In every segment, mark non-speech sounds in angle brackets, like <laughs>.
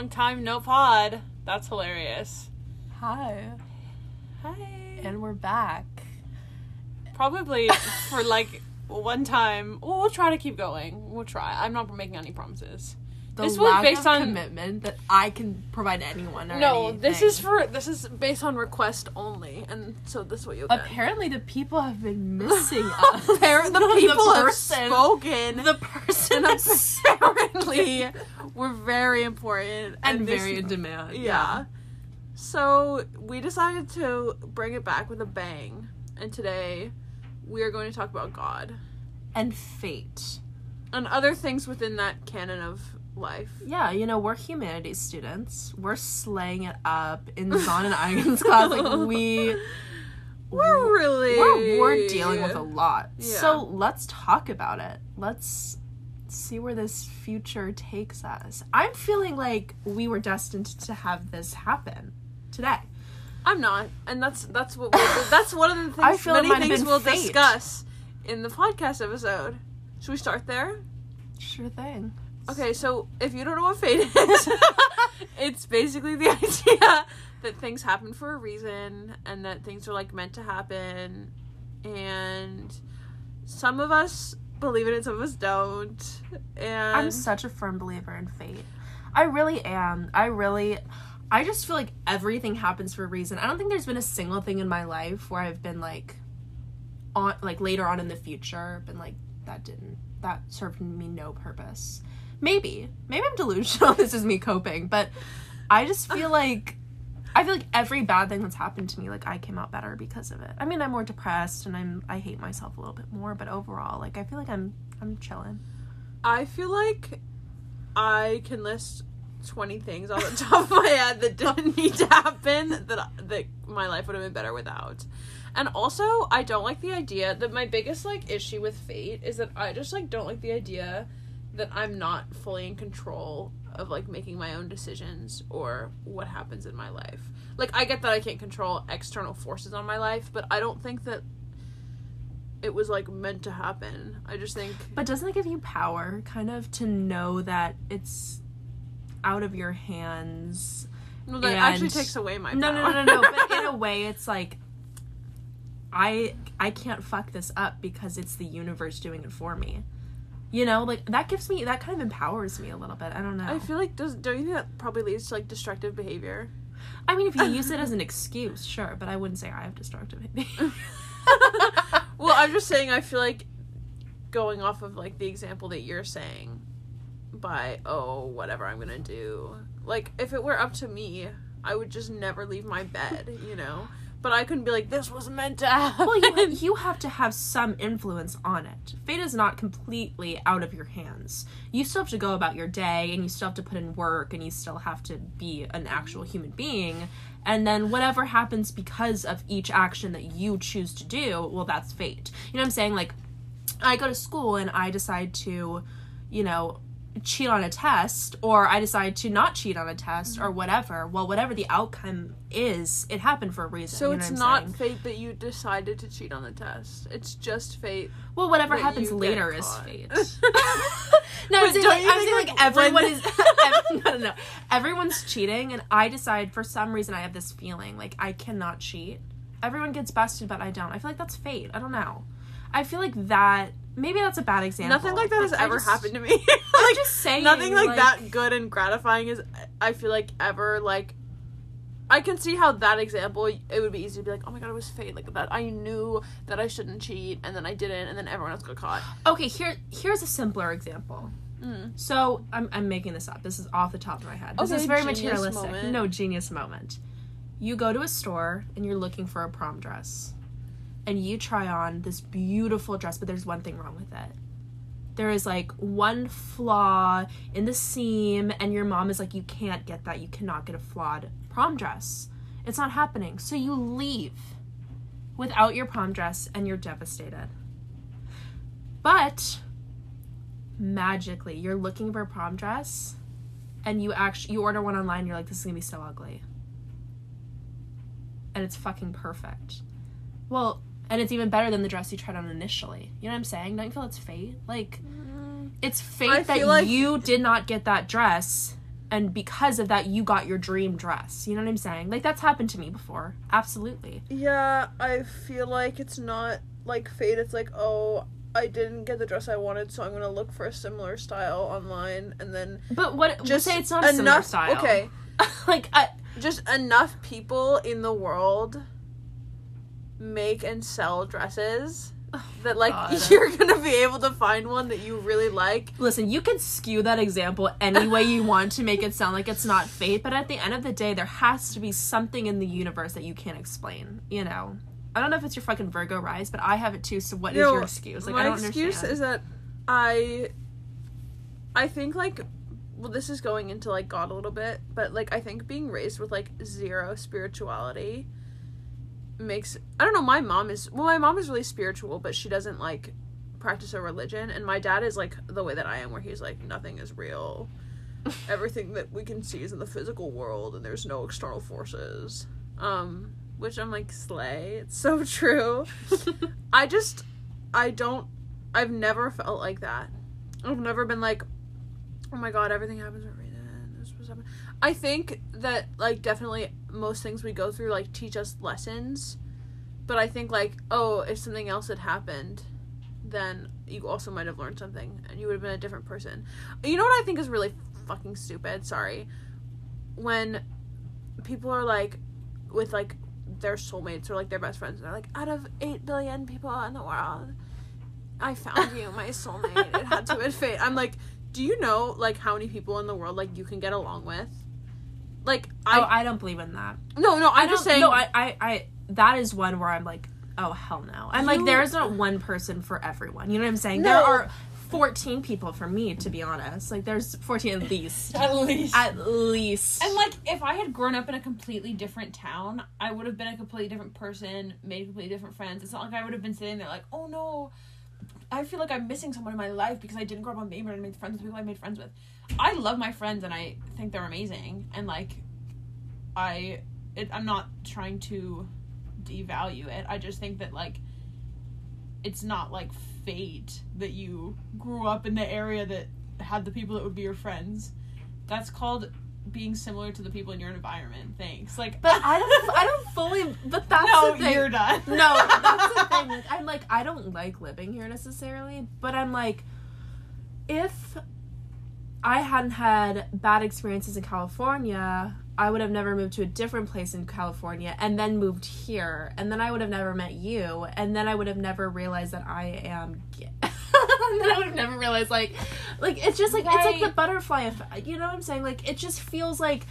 long time no pod. That's hilarious. Hi. Hi. And we're back. Probably for like one time. Well, we'll try to keep going. We'll try. I'm not making any promises. The This was based on- commitment that I can provide anyone. No, this is for this is based on request only, and so this is what you'll get. Apparently, the people have been <laughs> missing us. Appar- <laughs> the people have person, spoken. The person <laughs> apparently we're very important and this- very in demand. yeah. So we decided to bring it back with a bang, and today we are going to talk about God And fate. and other things within that canon of life. Yeah, you know, we're humanities students. We're slaying it up in Zahn and Eigen's class. Like, <laughs> we. We're really We're, we're dealing with a lot. Yeah. So let's talk about it. Let's see where this future takes us. I'm feeling like we were destined to have this happen today. I'm not, and that's that's what we'll, that's one of the <laughs> things. I feel many things we'll fate. discuss in the podcast episode. Should we start there? Sure thing. Okay, so if you don't know what fate is, <laughs> it's basically the <laughs> idea that things happen for a reason and that things are like meant to happen. And some of us believe in it and some of us don't. And I'm such a firm believer in fate. I really am. I really I just feel like everything happens for a reason. I don't think there's been a single thing in my life where I've been like on like later on in the future been like that didn't that served me no purpose. Maybe. Maybe I'm delusional. <laughs> this is me coping, but I just feel <laughs> like I feel like every bad thing that's happened to me, like I came out better because of it. I mean, I'm more depressed and I'm I hate myself a little bit more, but overall, like I feel like I'm I'm chilling. I feel like I can list 20 things off the top of my head that didn't <laughs> need to happen that that my life would have been better without. And also, I don't like the idea that my biggest like issue with fate is that I just like don't like the idea that I'm not fully in control of like making my own decisions or what happens in my life. Like I get that I can't control external forces on my life, but I don't think that it was like meant to happen. I just think But doesn't it give you power, kind of, to know that it's out of your hands? well, that And- actually takes away my No, no, no, no, no. But in a <laughs> way, it's like I I can't fuck this up because it's the universe doing it for me. You know, like that gives me that kind of empowers me a little bit. I don't know. I feel like does don't you think that probably leads to like destructive behavior? I mean, if you use it as <laughs> an excuse, sure, but I wouldn't say I have destructive behavior. <laughs> well, I'm just saying I feel like going off of like the example that you're saying by oh whatever I'm gonna do. Like if it were up to me, I would just never leave my bed, you know. But I couldn't be like this was meant to happen. well, you, you have to have some influence on it. Fate is not completely out of your hands. You still have to go about your day, and you still have to put in work, and you still have to be an actual human being. And then whatever happens because of each action that you choose to do, well, that's fate. You know what I'm saying? Like, I go to school and I decide to, you know, cheat on a test, or I decide to not cheat on a test, or whatever. Well, whatever the outcome is, it happened for a reason. so you know it's not saying? fate that you decided to cheat on the test. It's just fate. Well, whatever happens later is fate. <laughs> no, I'm saying, like, I'm saying, like, like, everyone <laughs> is. every- no, no, no. Everyone's cheating, and I decide for some reason I have this feeling like I cannot cheat. Everyone gets busted, but I don't. I feel like that's fate. I don't know. I feel like that. Maybe that's a bad example. Nothing like that has ever just- happened to me. <laughs> I'm just saying, nothing like, like- that good and gratifying is I feel like ever like I can see how that example it would be easy to be like, oh my god, it was fate like that. I knew that I shouldn't cheat, and then I didn't, and then everyone else got caught. Okay, here here's a simpler example. Mm. So I'm I'm making this up. This is off the top of my head. This Okay, is very materialistic. moment. No genius moment. You go to a store and you're looking for a prom dress. And you try on this beautiful dress, but there's one thing wrong with it. There is like one flaw in the seam, and your mom is like, You can't get that. You cannot get a flawed prom dress. It's not happening. So you leave without your prom dress and you're devastated. But magically, you're looking for a prom dress and you actually you order one online, you're like, this is gonna be so ugly. And it's fucking perfect. Well, and it's even better than the dress you tried on initially. You know what I'm saying? Don't you feel it's fate? Like mm. it's fate that like- you did not get that dress and because of that you got your dream dress you know what i'm saying like that's happened to me before absolutely Yeah, I feel like it's not like fate. It's like, oh, I didn't get the dress I wanted, so I'm gonna look for a similar style online, and then but what just say it's not a similar enough. style Okay, <laughs> like I, just enough people in the world make and sell dresses oh that like God. <laughs> you're gonna be able to find one that you really like. listen you can skew that example any way you want to make it sound like it's not fate but at the end of the day there has to be something in the universe that you can't explain you know i don't know if it's your fucking virgo rise but i have it too so what is No, your excuse like my i don't know. Excuse understand is that I I think like well this is going into like God a little bit, but like I think being raised with like zero spirituality makes I don't know, my mom is well my mom is really spiritual, but she doesn't like practice a religion and my dad is like the way that I am where he's like nothing is real. <laughs> Everything that we can see is in the physical world and there's no external forces. Um which I'm like slay. It's so <laughs> true. <laughs> I just I don't I've never felt like that. I've never been like, oh my god, everything happens for I think that like definitely most things we go through like teach us lessons, but I think like oh if something else had happened, then you also might have learned something and you would have been a different person. You know what I think is really fucking stupid. Sorry, when people are like with like their soulmates or like their best friends and they're like out of 8 billion people in the world i found you my <laughs> soulmate. It had to fate. I'm like do you know like how many people in the world like you can get along with like oh, i oh i don't believe in that no no i'm I just saying No, I, I, I, that is one where I'm like, oh hell no. And like, there is not one person for everyone. You know what I'm saying? No. There are 14 people for me, to be honest. Like, there's 14 at least. <laughs> at least At least. and like if i had grown up in a completely different town i would have been a completely different person made completely different friends it's not like i would have been sitting there like oh no I feel like I'm missing someone in my life because I didn't grow up on Bainbridge and made friends with people I made friends with. I love my friends and I think they're amazing and like I it, I'm not trying to devalue it. I just think that like it's not like fate that you grew up in the area that had the people that would be your friends. That's called being similar to the people in your environment. Thanks. Like but I don't, <laughs> I don't fully, but that's no, the thing. you're done. No, that's the <laughs> thing. I'm like, I don't like living here necessarily, but I'm like, if I hadn't had bad experiences in California, I would have never moved to a different place in California and then moved here, and then I would have never met you, and then I would have never realized that I am gay. <laughs> then I would have never realized, like, like it's just like it's like the butterfly effect. You know what I'm saying? Like, it just feels like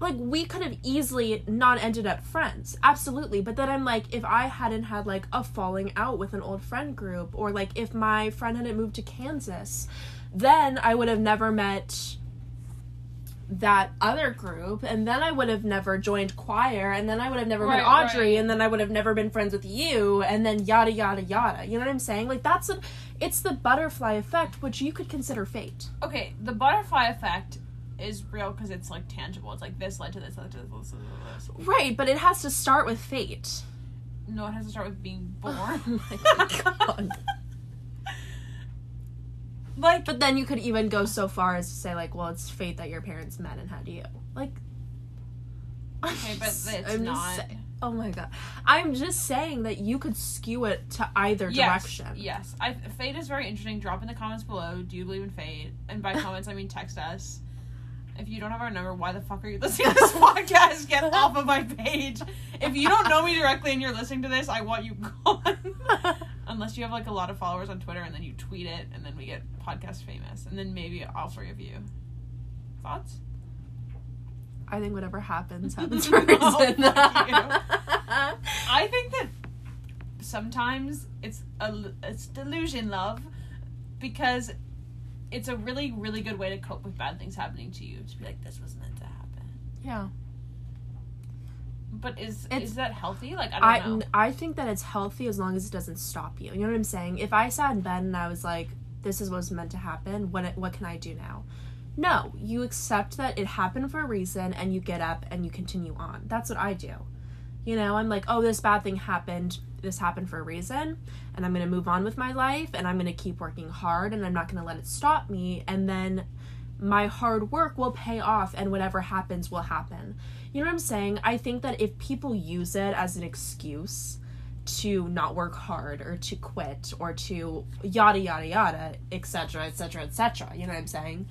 like we could have easily not ended up friends. Absolutely. But then i'm like if i hadn't had like a falling out with an old friend group or like if my friend hadn't moved to kansas then i would have never met that other group and then i would have never joined choir and then i would have never met audrey right. and then i would have never been friends with you and then yada yada yada. You know what i'm saying? Like that's a, it's the butterfly effect which you could consider fate. Okay, the butterfly effect is real because it's like tangible. It's like this led to this, led to this, this, right but it has to start with fate No, it has to start with being <laughs> oh born. Oh my <laughs> God. like, But then you could even go so far as to say, like, well, it's fate that your parents met and had you. Like, okay, but it's I'm not. say- oh my god. I'm just saying that you could skew it to either Yes, direction. yes. I, fate is very interesting. Drop in the comments below. Do you believe in fate? And by <laughs> comments, I mean text us. If you don't have our number, why the fuck are you <laughs> listening to this podcast? Get off of my page. If you don't know me directly and you're listening to this, I want you gone. <laughs> Unless you have like a lot of followers on Twitter and then you tweet it and then we get podcast famous and then maybe I'll forgive you. Thoughts? I think whatever happens, <laughs> happens for a oh, No, reason. I think that sometimes it's a it's delusion love because it's a really really good way to cope with bad things happening to you to be like this was meant to happen. yeah. But is It's- is that healthy? Like I I, don't know. I think that it's healthy as long as it doesn't stop you. You know what I'm saying? If I sat in bed and I was like, "This is what's meant to happen," what what can I do now? No, you accept that it happened for a reason, and you get up and you continue on. That's what I do. You know, I'm like, "Oh, this bad thing happened. This happened for a reason, and I'm gonna move on with my life, and I'm gonna keep working hard, and I'm not gonna let it stop me." And then my hard work will pay off and whatever happens will happen. You know what I'm saying? I think that if people use it as an excuse to not work hard or to quit or to yada yada yada, etc., etc., etc., you know what I'm saying?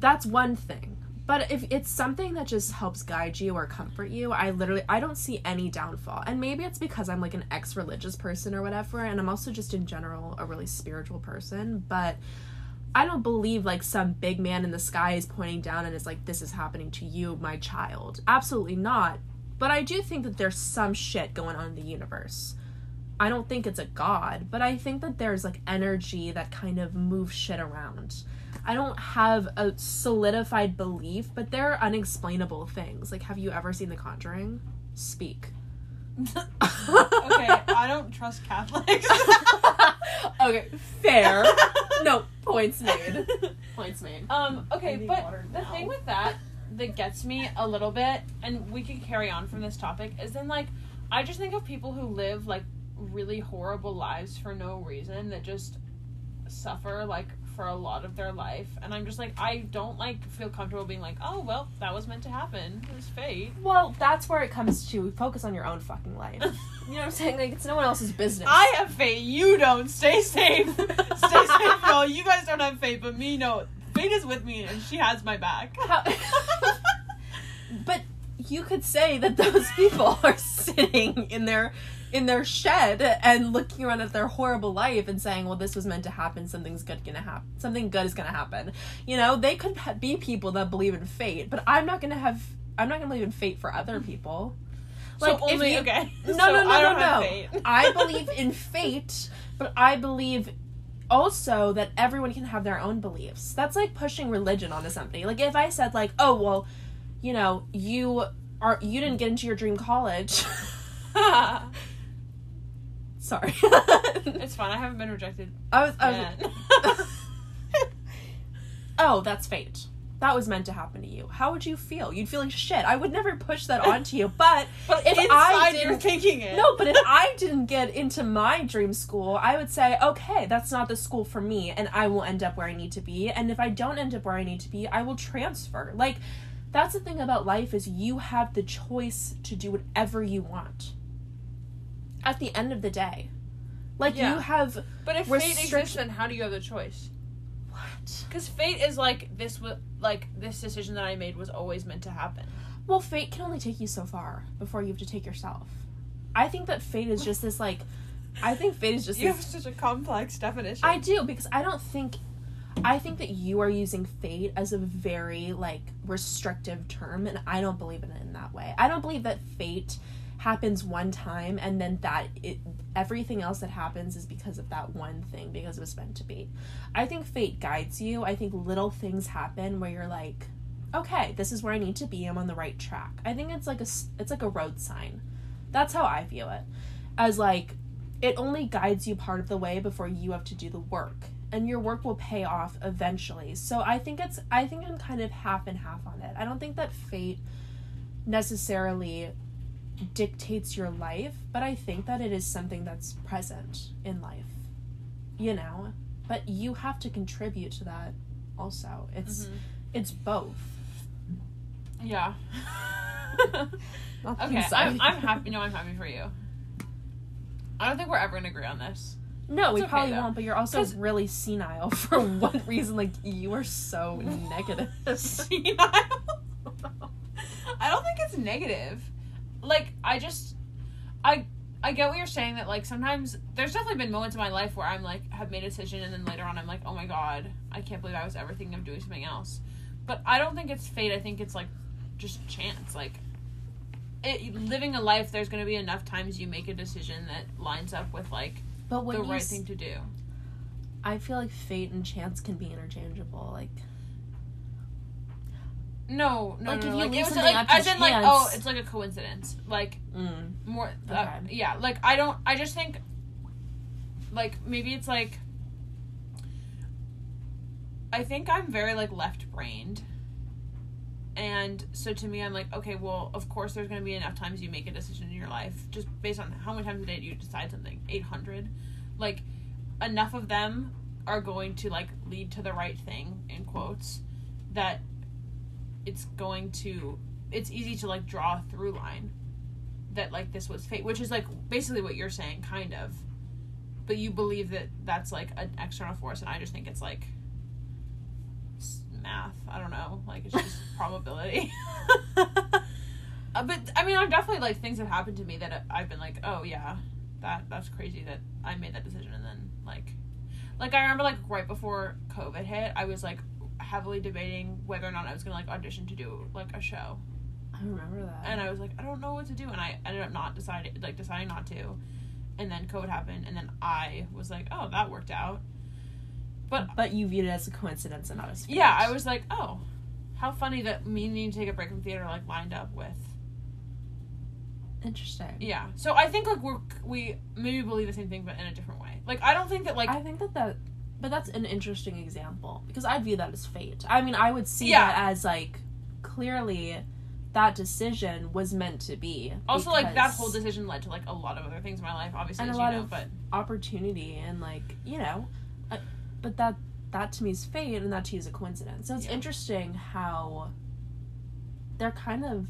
That's one thing. But if it's something that just helps guide you or comfort you, I literally I don't see any downfall. And maybe it's because I'm like an ex-religious person or whatever, and I'm also just in general a really spiritual person, but I don't believe like some big man in the sky is pointing down and is like, this is happening to you, my child. Absolutely not. But I do think that there's some shit going on in the universe. I don't think it's a god, but I think that there's like energy that kind of moves shit around. I don't have a solidified belief, but there are unexplainable things. Like, have you ever seen The Conjuring? Speak. <laughs> okay, I don't trust Catholics. <laughs> okay, fair. no, points made. Points made. Um, okay, but the now. thing with that that gets me a little bit, and we could carry on from this topic, is then like I just think of people who live like really horrible lives for no reason that just suffer like for a lot of their life, and I'm just like I don't like feel comfortable being like, oh well, that was meant to happen. It was fate. Well, that's where it comes to focus on your own fucking life. <laughs> You know what I'm saying? Like, it's no one else's business. I have fate. You don't. Stay safe. Stay safe, y'all. You guys don't have fate, but me, no. Fate is with me, and she has my back. How- <laughs> <laughs> but you could say that those <laughs> people are sitting in their in their shed and looking around at their horrible life and saying, "Well, this was meant to happen. Something's good gonna happen. Something good is gonna happen." You know, they could be people that believe in fate, but I'm not gonna have. I'm not gonna believe in fate for other people. so if only you- okay. No, So no, no, I no, no. fate. <laughs> I believe in fate, but I believe also that everyone can have their own beliefs. That's like pushing religion onto somebody. Like if I said like, "Oh, well, you know, you are you didn't get into your dream college." <laughs> Sorry. <laughs> it's fine. I haven't been rejected I was, I was. <laughs> Oh, that's fate. That was meant to happen to you. How would you feel? You'd feel like shit. I would never push that onto you. But but if I you're didn't thinking it. No, but if I didn't get into my dream school, I would say, okay, that's not the school for me, and I will end up where I need to be. And if I don't end up where I need to be, I will transfer. Like, that's the thing about life is you have the choice to do whatever you want. At the end of the day, like Yeah. you have but if fate exists, then how do you have the choice? what? Because fate is like this. Was like this decision that I made was always meant to happen. Well, fate can only take you so far before you have to take yourself. I think that fate is just this like. I think fate is just You this have such a complex definition. I do because I don't think I think that you are using fate as a very like restrictive term and I don't believe in it in that way. I don't believe that fate happens one time and then that it everything else that happens is because of that one thing because it was meant to be. I think fate guides you. I think little things happen where you're like okay, this is where I need to be. I'm on the right track. I think it's like a it's like a road sign. That's how I view it. As like it only guides you part of the way before you have to do the work and your work will pay off eventually so i think it's i think i'm kind of half and half on it i don't think that fate necessarily dictates your life but i think that it is something that's present in life you know but you have to contribute to that also it's Mhm. it's both Yeah. <laughs> Okay. I'm, I'm happy. No, I'm happy for you. I don't think we're ever gonna agree on this. No we okay, probably though. won't but you're also really senile <laughs> for one reason like you are so <laughs> negative <laughs> Senile. I don't think it's negative. Like I just, I I get what you're saying that like sometimes there's definitely been moments in my life where I'm like have made a decision and then later on I'm like oh my god I can't believe I was ever thinking of doing something else. But I don't think it's fate. I think it's like just chance. Like it, living a life, there's going to be enough times you make a decision that lines up with like but when the you right s- thing to do. I feel like fate and chance can be interchangeable. Like, No, no, Like, no. if you like, leave was something like, up to as in like, oh, it's like a coincidence. Like mm, more, uh, Okay. yeah. Like I don't. I just think, like maybe it's like. I think I'm very like left brained. And so to me, I'm like, okay, well, of course, there's going to be enough times you make a decision in your life, just based on how many times a day you decide something? 800. Like, enough of them are going to, like, lead to the right thing, in quotes. that it's going to it's easy to like draw a through line that like this was fate which is like basically what you're saying kind of but you believe that that's like an external force and i just think it's like math. I don't know. Like it's just <laughs> probability. <laughs> Uh, but i mean i've definitely like things have happened to me that i've been like oh yeah that that's crazy that i made that decision and then like like i remember like right before covid hit i was like heavily debating whether or not i was gonna like audition to do like a show. I remember that. and I was like, I don't know what to do, and I ended up not deciding, like deciding not to, and then COVID happened, and then I was like, oh, that worked out. But but you viewed it as a coincidence and not as fate. yeah, I was like, oh, how funny that me needing to take a break from theater like lined up with interesting. yeah. So I think like we're we maybe believe the same thing, but in a different way. Like I don't think that like I think that that, but that's an interesting example because I view that as fate. I mean, I would see Yeah. that as like clearly that decision was meant to be. also like that because whole decision led to like a lot of other things in my life, obviously, And a as lot you know, of- but opportunity and like you know, but that that to me is fate and that to you is a coincidence. So it's Yeah. interesting how they're kind of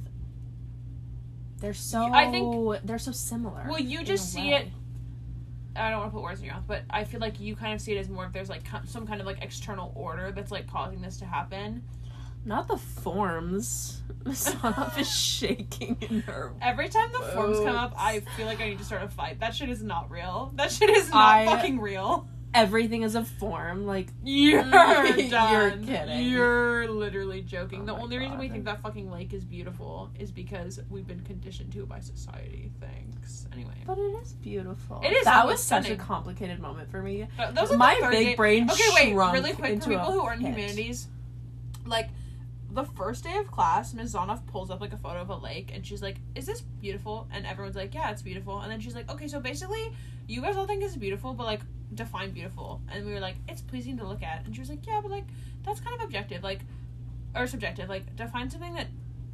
they're so I think- they're so similar. well, you just see way. it I don't want to put words in your mouth, but I feel like you kind of see it as more if there's like some kind of like external order that's like causing this to happen. Not the forms. <laughs> Ms. Zonoff <laughs> is shaking in her. Every time the forms come up, I feel like I need to start a fight. That shit is not real. That shit is not I- fucking real. Everything is a form. Like <laughs> You're <laughs> You're kidding. You're literally joking. Oh the only reason we think that fucking lake is beautiful is because we've been conditioned to by society. Thanks. Anyway, But it is beautiful. It is, That was was such a complicated moment for me. But those are My big day- brain Okay, wait, really quick for people who are in pit. humanities, like the first day of class, Ms. Zonoff pulls up like a photo of a lake, and she's like, "Is this beautiful?" And everyone's like, "Yeah, it's beautiful." And then she's like, "Okay, so basically, you guys all think it's beautiful, but like, define beautiful." And we were like, "It's pleasing to look at." And she was like, "Yeah, but like, that's kind of objective, like, or subjective. Like, define something that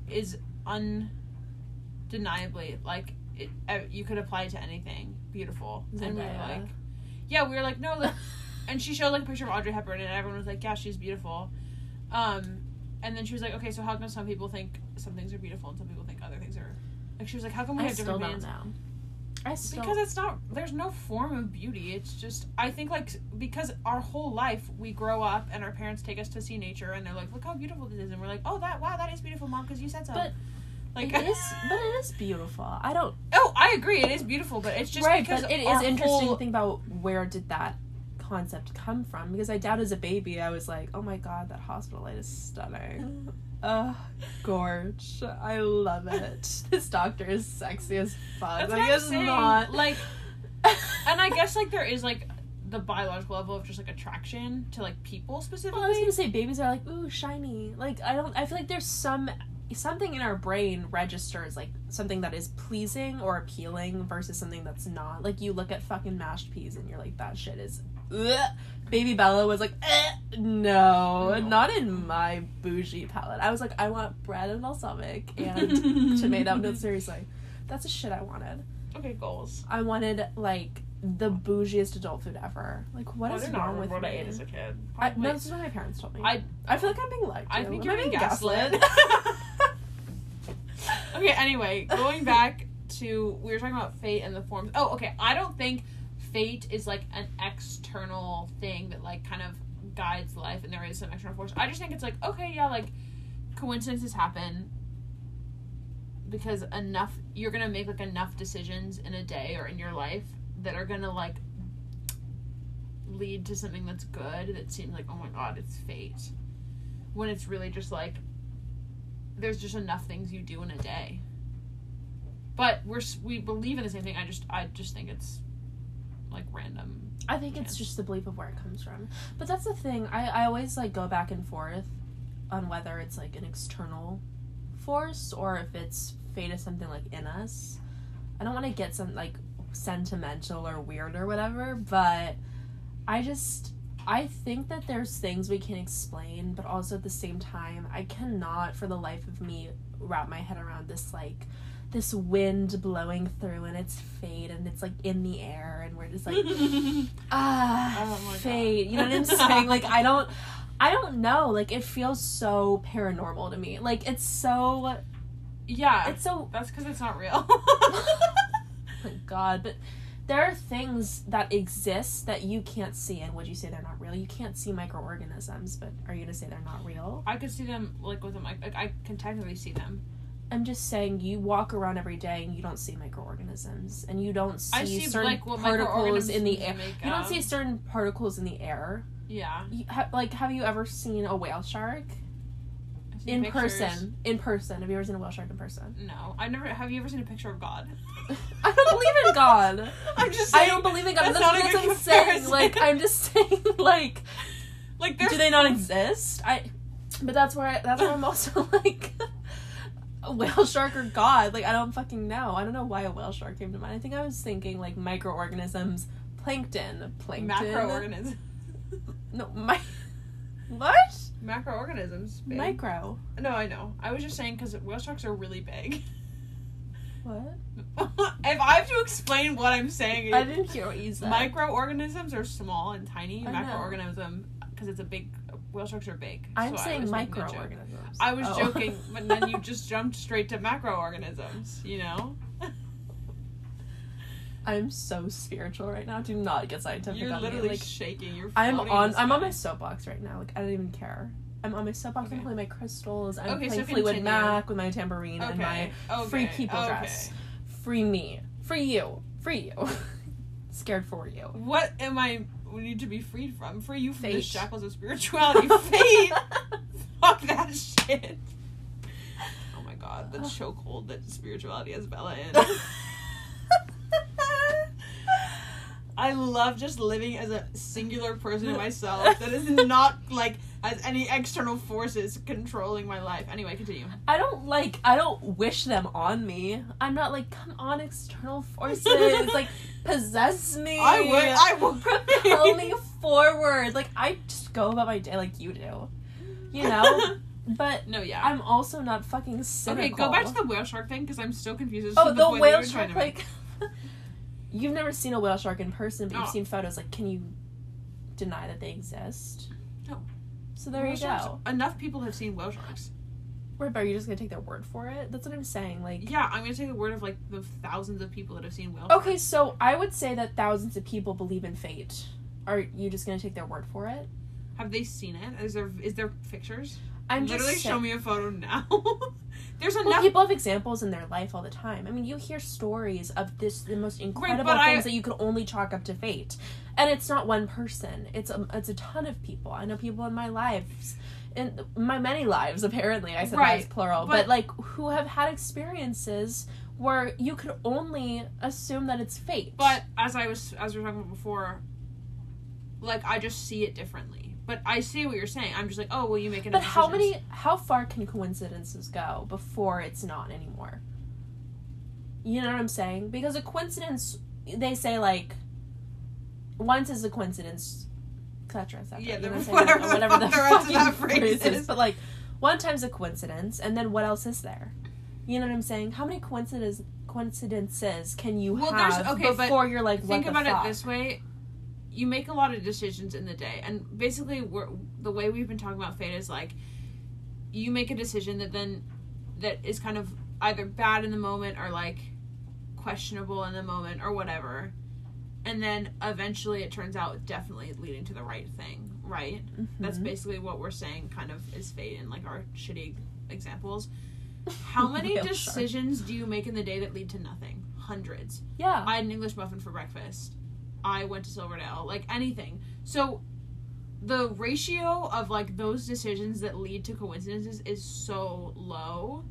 is undeniably like it. You could apply it to anything beautiful." And we were like, "Yeah, we were like, no." Like, <laughs> and she showed like a picture of Audrey Hepburn, and everyone was like, "Yeah, she's beautiful." Um, and then she was like, "Okay, so how come some people think some things are beautiful and some people think other things are?" Like she was like, "How come we I have still different don't opinions?" I still Because it's not. There's no form of beauty. It's just. I think like because our whole life we grow up and our parents take us to see nature and they're like, "Look how beautiful this is," and we're like, "Oh, that wow, that is beautiful, mom, because you said so." But like, it is, but it is beautiful. I don't. oh, I agree, it is beautiful, but it's just right, because but it is interesting whole- to think about where did that concept come from? Because I doubt as a baby I was like, oh my god, that hospital light is stunning. <laughs> Ugh, gorge. I love it. <laughs> this doctor is sexy as fuck. That's like it's not Like, <laughs> and I guess like there is like the biological level of just like attraction to like people specifically. Well, I was gonna say babies are like ooh shiny. Like I don't. I feel like there's some something in our brain registers like something that is pleasing or appealing versus something that's not. Like you look at fucking mashed peas and you're like that shit is. Ugh. Baby Bella was like, eh, no, No. not in my bougie palate. I was like, I want bread and balsamic <laughs> and tomato. No, seriously, that's the shit I wanted. okay, goals. I wanted like the bougiest adult food ever. Like, what is wrong with remember me? what I ate as a kid. I, no, this is what my parents told me. I- I feel like I'm being lied to. I think Am you're being being gaslit. <laughs> okay, anyway, going back to we were talking about fate and the forms. Oh, okay. I don't think fate is like an external thing that like kind of guides life and there is some external force. I just think it's like, okay, yeah, like coincidences happen because enough you're gonna make like enough decisions in a day or in your life that are gonna like lead to something that's good that seems like oh my god it's fate. When it's really just like there's just enough things you do in a day. But we're we believe in the same thing. I just i just think it's like random I think it's just the belief of where it comes from. But that's the thing. I, I always like go back and forth on whether it's like an external force or if it's fate is something like in us. I don't want to get some like sentimental or weird or whatever, but I just I think that there's things we can explain, but also at the same time, I cannot for the life of me wrap my head around this like this wind blowing through and it's fate and it's like in the air and we're just like <laughs> ah Oh God. fate you know what i'm saying like i don't I don't know. Like it feels so paranormal to me. Like it's so Yeah. it's so that's because it's not real. <laughs> my god, but there are things that exist that you can't see and would you say they're not real? You can't see microorganisms, but are you gonna say they're not real? I could see them like with a mic. Like I can technically see them. I'm just saying you walk around every day and you don't see microorganisms and you don't see, see certain like particles in the air. You don't see certain particles in the air. Yeah. Ha- like, have you ever seen a whale shark in pictures. person? In person, have you ever seen a whale shark in person? No, I never. Have you ever seen a picture of God? <laughs> I don't believe in God. <laughs> I'm just. I don't believe in God. that's That's, not a what I'm saying. Like, I'm just <laughs> saying, like, Like do they not exist? I. But that's where I, that's where I'm also like. A whale shark or God? Like I don't fucking know. I don't know why a whale shark came to mind. I think I was thinking like microorganisms, plankton, plankton, Macroorganisms. No, my <laughs> what? Macroorganisms. babe. Micro. No, I know. I was just saying because whale sharks are really big. What? <laughs> if I have to explain what I'm saying, I didn't hear what you said. microorganisms are small and tiny. Macroorganism, because it's a big. Whale sharks are big. I'm so I saying was making a joke. microorganisms. I was Oh. joking, <laughs> but then you just jumped straight to macroorganisms. You know, <laughs> I'm so spiritual right now. Do not get scientific you're on literally me. Like shaking. You're. I'm on. I'm on my soapbox right now. Like I don't even care. I'm on my soapbox. I'm playing my crystals. I'm Okay, so playing Fleetwood continue. Mac with my tambourine and my Okay. free people okay. dress. Free me. Free you. Free you. <laughs> Scared for you. What am I need to be freed from? Free you from the shackles of spirituality. Fate. <laughs> Fuck that shit. Oh my god, the chokehold that spirituality has Bella in. <laughs> I love just living as a singular person in myself that is not like has any external forces controlling my life. Anyway, continue. I don't like. I don't wish them on me. I'm not like, come on, external forces, like <laughs> possess me. I would. I would. propel me forward. Like I just go about my day like you do, you know. <laughs> But No, yeah. I'm also not fucking cynical. okay, go back to the whale shark thing because I'm still confused. as Oh, to the, point whale shark. Like, <laughs> you've never seen a whale shark in person, but you've seen photos. Like, can you deny that they exist? So there Whale you sharks- go. Enough people have seen whale sharks. Right, but are you just gonna take their word for it? That's what I'm saying. Like, Yeah, I'm gonna take the word of like the thousands of people that have seen whale okay, sharks. so I would say that thousands of people believe in fate. Are you just gonna take their word for it? Have they seen it? Is there is there pictures? I'm Literally, just show me a photo now. <laughs> There's Well, people have examples in their life all the time. I mean, you hear stories of this the most incredible I- things that you could only chalk up to fate, and it's not one person. It's a it's a ton of people. I know people in my lives, in my many lives. Apparently, I said Right, lives plural, but, but- like who have had experiences where you could only assume that it's fate. But as I was as we were talking about before, like I just see it differently. But I see what you're saying. I'm just like, oh well, you make enough. but how decisions. many how far can coincidences go before it's not anymore you know what i'm saying because a coincidence they say like once is a coincidence etc etc Yeah, you know what whatever the whatever the the fucking <laughs> phrase is is. but like one time's a coincidence and then what else is there you know what i'm saying how many coincidences coincidences can you Well, there's- have okay, but before you're like think about fuck? it this way you make a lot of decisions in the day. And basically we're, the way we've been talking about fate is like you make a decision that then that is kind of either bad in the moment or like questionable in the moment or whatever. And then eventually it turns out definitely leading to the right thing right? That's Mhm. basically what we're saying kind of is fate in like our shitty examples. How <laughs> many decisions do you make in the day that lead to nothing? Hundreds. Yeah. I had an English muffin for breakfast. I went to Silverdale. Like anything. So the ratio of like those decisions that lead to coincidences is so low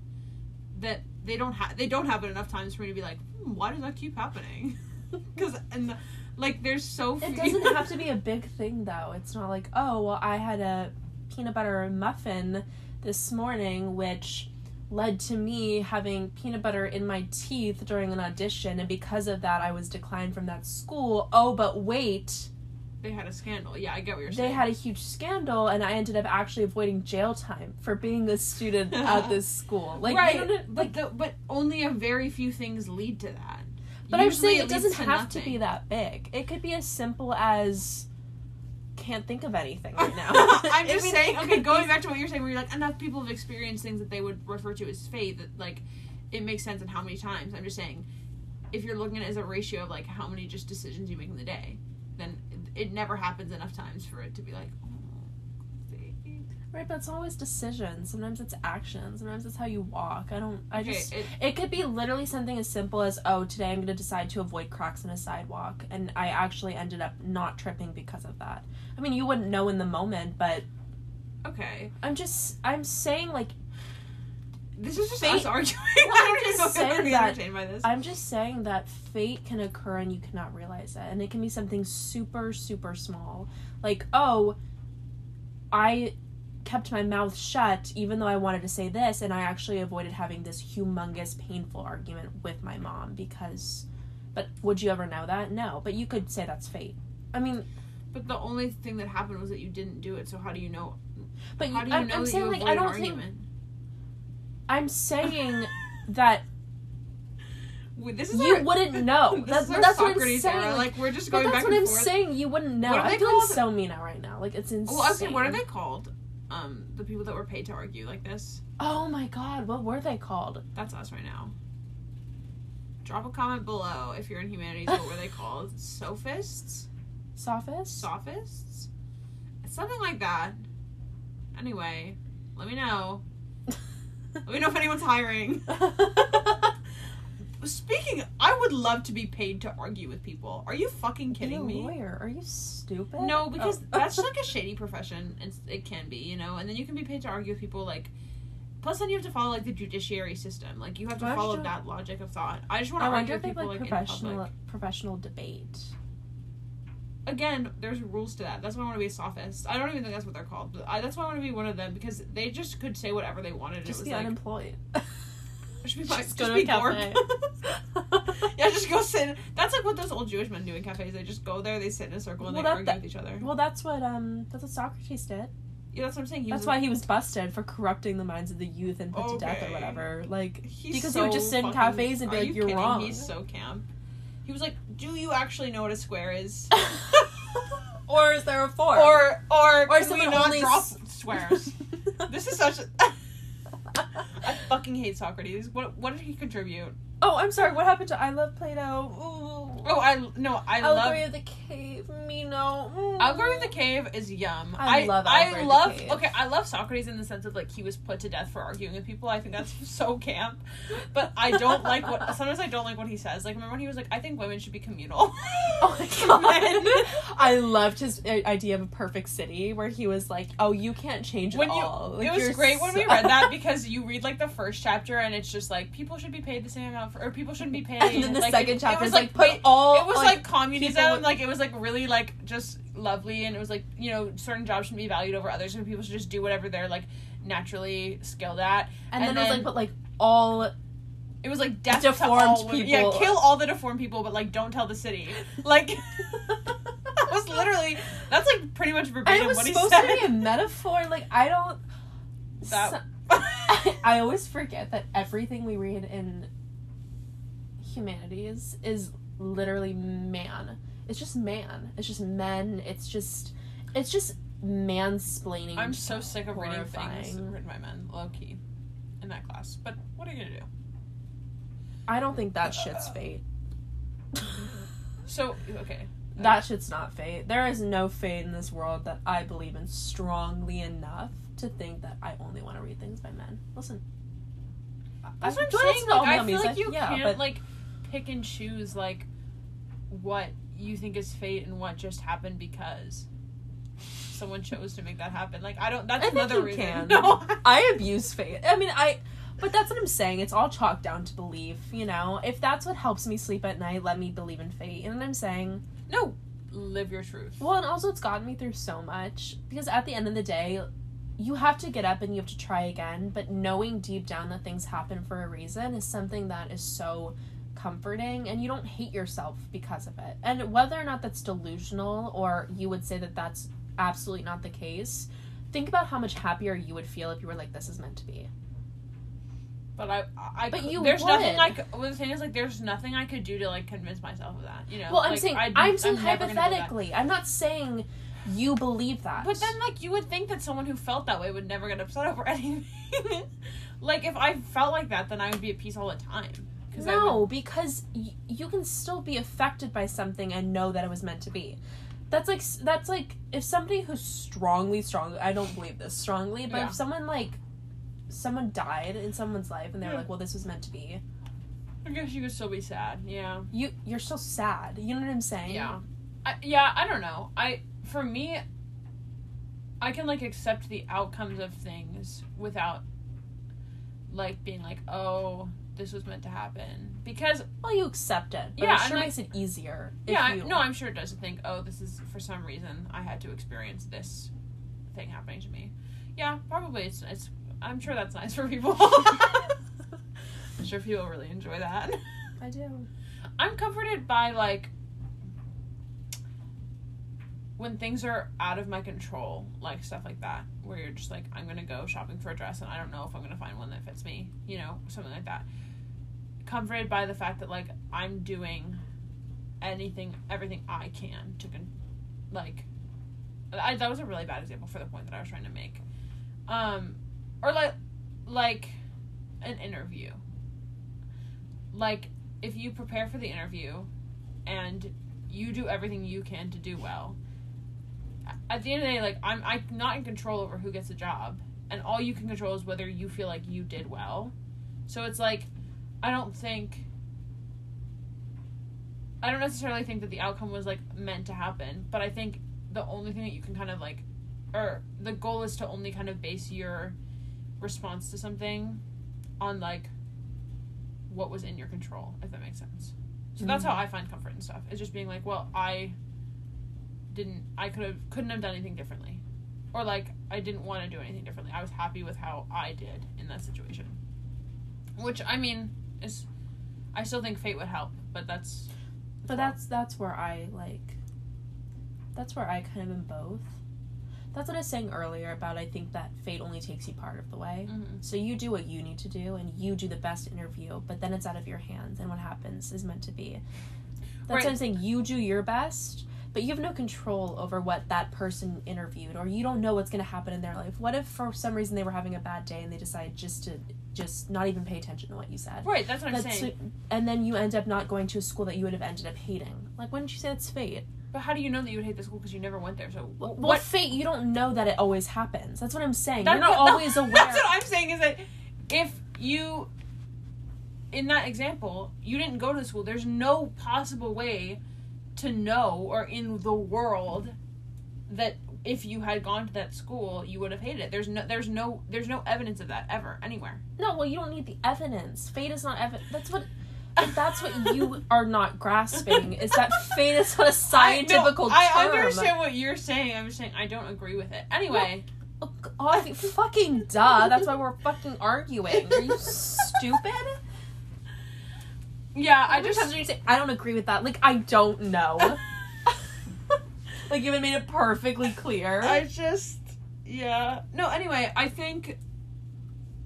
that they don't have they don't happen enough times for me to be like, hmm, why does that keep happening? <laughs> Because and like there's so few. It doesn't have to be a <laughs> big thing though. It's not like, oh, well, I had a peanut butter muffin this morning, which led to me having peanut butter in my teeth during an audition, and because of that, I was declined from that school. Oh, but wait, they had a scandal. Yeah, I get what you're saying. they had a huge scandal, and I ended up actually avoiding jail time for being a student <laughs> at this school. Like, right, you know, but the, but only a very few things lead to that. But I'm saying it leads doesn't have to be that big. It could be as simple as can't think of anything right now. <laughs> I'm just mean, saying. Okay, going back to what you're saying, where you're like enough people have experienced things that they would refer to as fate. That like, it makes sense in how many times. I'm just saying, if you're looking at it as a ratio of like how many just decisions you make in the day, then it, never happens enough times for it to be like. Oh. Right, but it's always decisions. Sometimes it's actions. Sometimes it's how you walk. I don't. I Okay, just. it- It could be literally something as simple as, oh, today I'm going to decide to avoid cracks in a sidewalk, and I actually ended up not tripping because of that. I mean, you wouldn't know in the moment, but Okay, I'm just. I'm saying like this is just Fate- us arguing. Well, <laughs> I'm just know if I'm saying that- entertained by this. I'm just saying that fate can occur and you cannot realize it. And it can be something super, super small. Like, oh, I kept my mouth shut even though I wanted to say this, and I actually avoided having this humongous, painful argument with my mom because. But would you ever know that? No. But you could say that's fate. I mean, But the only thing that happened was that you didn't do it. So how do you know? but How do you I'm, know I'm saying, like, I don't think. I'm saying <laughs> that Wait, This is you our, wouldn't <laughs> know. That's, our what I'm saying. era. Like, we're just going. But that's what I'm forth. saying. You wouldn't know. I'm feeling so mean out right now. Like it's insane. Well, I was what are they called? Um, the people that were paid to argue like this. Oh my god, what were they called? That's us right now. Drop a comment below if you're in humanities. What were they <laughs> called? Sophists? Sophists? Sophists? Something like that. Anyway, let me know. <laughs> Let me know if anyone's hiring. <laughs> Speaking, I would love to be paid to argue with people. Are you fucking kidding me? lawyer? Are you stupid? No, because Oh. that's like a <laughs> shady profession, and it can be, you know. And then you can be paid to argue with people, like. Plus, then you have to follow like the judiciary system. Like you have to follow that logic of thought. I just want to oh, wonder argue with people like like in professional professional debate. Again, there's rules to that. That's why I want to be a sophist. I don't even think that's what they're called. But I, that's why I want to be one of them because they just could say whatever they wanted. Just it was be like, unemployed. <laughs> just be, just just be a bored. <laughs> yeah, just go sit. That's like what those old Jewish men do in cafes. They just go there, they sit in a circle, and Well, they that- argue that- with each other. well, that's what um that's what Socrates did. Yeah, that's what I'm saying. He That's why he was busted for corrupting the minds of the youth and put to death or whatever. Like He's because so he would just sit in cafes and be like, you "You're kidding? wrong." He's so camp. He was like, "Do you actually know what a square is?" <laughs> or is there a four? or or Or can we someone not only drop squares? <laughs> this is such. A... I fucking hate Socrates. What what did he contribute? oh, I'm sorry. What happened to I love Plato? Ooh. Oh, I no, I Allegory love. of the Cave. Meno. Mm. Allegory of the Cave is yum. I love I Allegory of the love. Cave. Okay, I love Socrates in the sense of like he was put to death for arguing with people. I think that's <laughs> so camp. But I don't like what. <laughs> Sometimes I don't like what he says. Like remember when he was like, "I think women should be communal." Oh my <laughs> god! I loved his uh, idea of a perfect city, where he was like, "Oh, you can't change when it you all." Like, it was you're great when we read that because you read like the first chapter and it's just like people should be paid the same amount for or people shouldn't be paid and then the like, second it, chapter it is was like, like put all. it was like, communism people would- like it was like really like just lovely and it was like you know certain jobs shouldn't be valued over others and people should just do whatever they're like naturally skilled at and, then, and it was like, but like all. it was like death Deformed women. yeah kill all the deformed people but like don't tell the city like <laughs> that was literally that's like pretty much And verbatim it was what he supposed said to be a metaphor. Like I don't. that so- I, <laughs> I always forget that everything we read in humanities is literally man. It's just man. It's just men. It's just it's just mansplaining. I'm so sick of reading things written by men, low key, in that class. But what are you gonna do? I don't think that uh, shit's fate. So okay, <laughs> that shit's not fate. There is no fate in this world that I believe in strongly enough to think that I only want to read things by men. Listen. that's I, what I'm saying. Like, I feel like you Yeah, can't but- like pick and choose like what you think is fate and what just happened because someone chose to make that happen. Like I don't. That's I think another you reason. can. <laughs> No. I abuse fate. I mean, I. But that's what I'm saying. It's all chalked down to belief, you know? If that's what helps me sleep at night, let me believe in fate. And I'm saying, no. Live your truth. well, and also it's gotten me through so much. Because at the end of the day, you have to get up and you have to try again. But knowing deep down that things happen for a reason is something that is so comforting. And you don't hate yourself because of it. And whether or not that's delusional or you would say that that's absolutely not the case, think about how much happier you would feel if you were like, this is meant to be. But I, I, But you there's nothing would. like. Well, the thing is, like, there's nothing I could do to like convince myself of that. You know. Well, I'm Like, saying I- I'm saying never gonna do that. hypothetically. I'm not saying you believe that. But then, like, you would think that someone who felt that way would never get upset over <laughs> anything. like, if I felt like that, then I would be at peace all the time. No, would- because y- you can still be affected by something and know that it was meant to be. That's like that's like if somebody who's strongly strongly I don't believe this strongly, but Yeah. if someone like someone died in someone's life and they're Yeah. like, well, this was meant to be. I guess you could still be sad. Yeah. You you're still sad. You know what I'm saying? Yeah. I, yeah, I don't know. I for me I can like accept the outcomes of things without like being like, "Oh, this was meant to happen." Because Well, you accept it. But Yeah, it sure makes it easier. yeah, you, no, I'm sure it does to think, "Oh, this is for some reason I had to experience this thing happening to me." Yeah, probably it's it's I'm sure that's nice for people. <laughs> I'm sure people really enjoy that. I do. I'm comforted by like when things are out of my control, like stuff like that, where you're just like, I'm gonna go shopping for a dress and I don't know if I'm gonna find one that fits me, you know, something like that. Comforted by the fact that like I'm doing anything, everything I can to, con- like, I, that was a really bad example for the point that I was trying to make. Um, or like, like, an interview. Like, if you prepare for the interview and you do everything you can to do well at the end of the day like i'm i'm not in control over who gets the job. And all you can control is whether you feel like you did well. So it's like i don't think i don't necessarily think that the outcome was like meant to happen. But i think the only thing that you can kind of like or the goal is to only kind of base your response to something on like what was in your control if that makes sense. So that's how mm-hmm. I find comfort and stuff. It's just being like, well, I didn't, I could have, couldn't have done anything differently, or like I didn't want to do anything differently. I was happy with how I did in that situation. Which I mean is, I still think fate would help, but that's. But that's that's where I like. That's where I kind of am both. That's what I was saying earlier about I think that fate only takes you part of the way. Mhm. So you do what you need to do and you do the best interview, but then it's out of your hands and what happens is meant to be. That's Right. what I'm saying. You do your best, but you have no control over what that person interviewed or you don't know what's going to happen in their life. What if for some reason they were having a bad day and they decide just to just not even pay attention to what you said? Right, that's what I'm That's saying. and then you end up not going to a school that you would have ended up hating. Like, wouldn't you say that's fate? But how do you know that you would hate the school because you never went there? So Well, what? fate, you don't know that it always happens. That's what I'm saying. That's You're not what- no, always <laughs> aware. That's what I'm saying is that if you, in that example, you didn't go to the school, there's no possible way to know or in the world that if you had gone to that school, you would have hated it. There's no, there's no, there's no evidence of that ever anywhere. No, well, you don't need the evidence. Fate is not evidence. That's what. <laughs> That's what you are not grasping. Is that fate is not a scientific term. I, understand what you're saying. I'm just saying I don't agree with it. Anyway, Oh, God, fucking duh. That's why we're fucking arguing. Are you stupid? Yeah, I just just just say I don't agree with that. Like I don't know. <laughs> like you haven't made it perfectly clear. I just, yeah. No, anyway, I think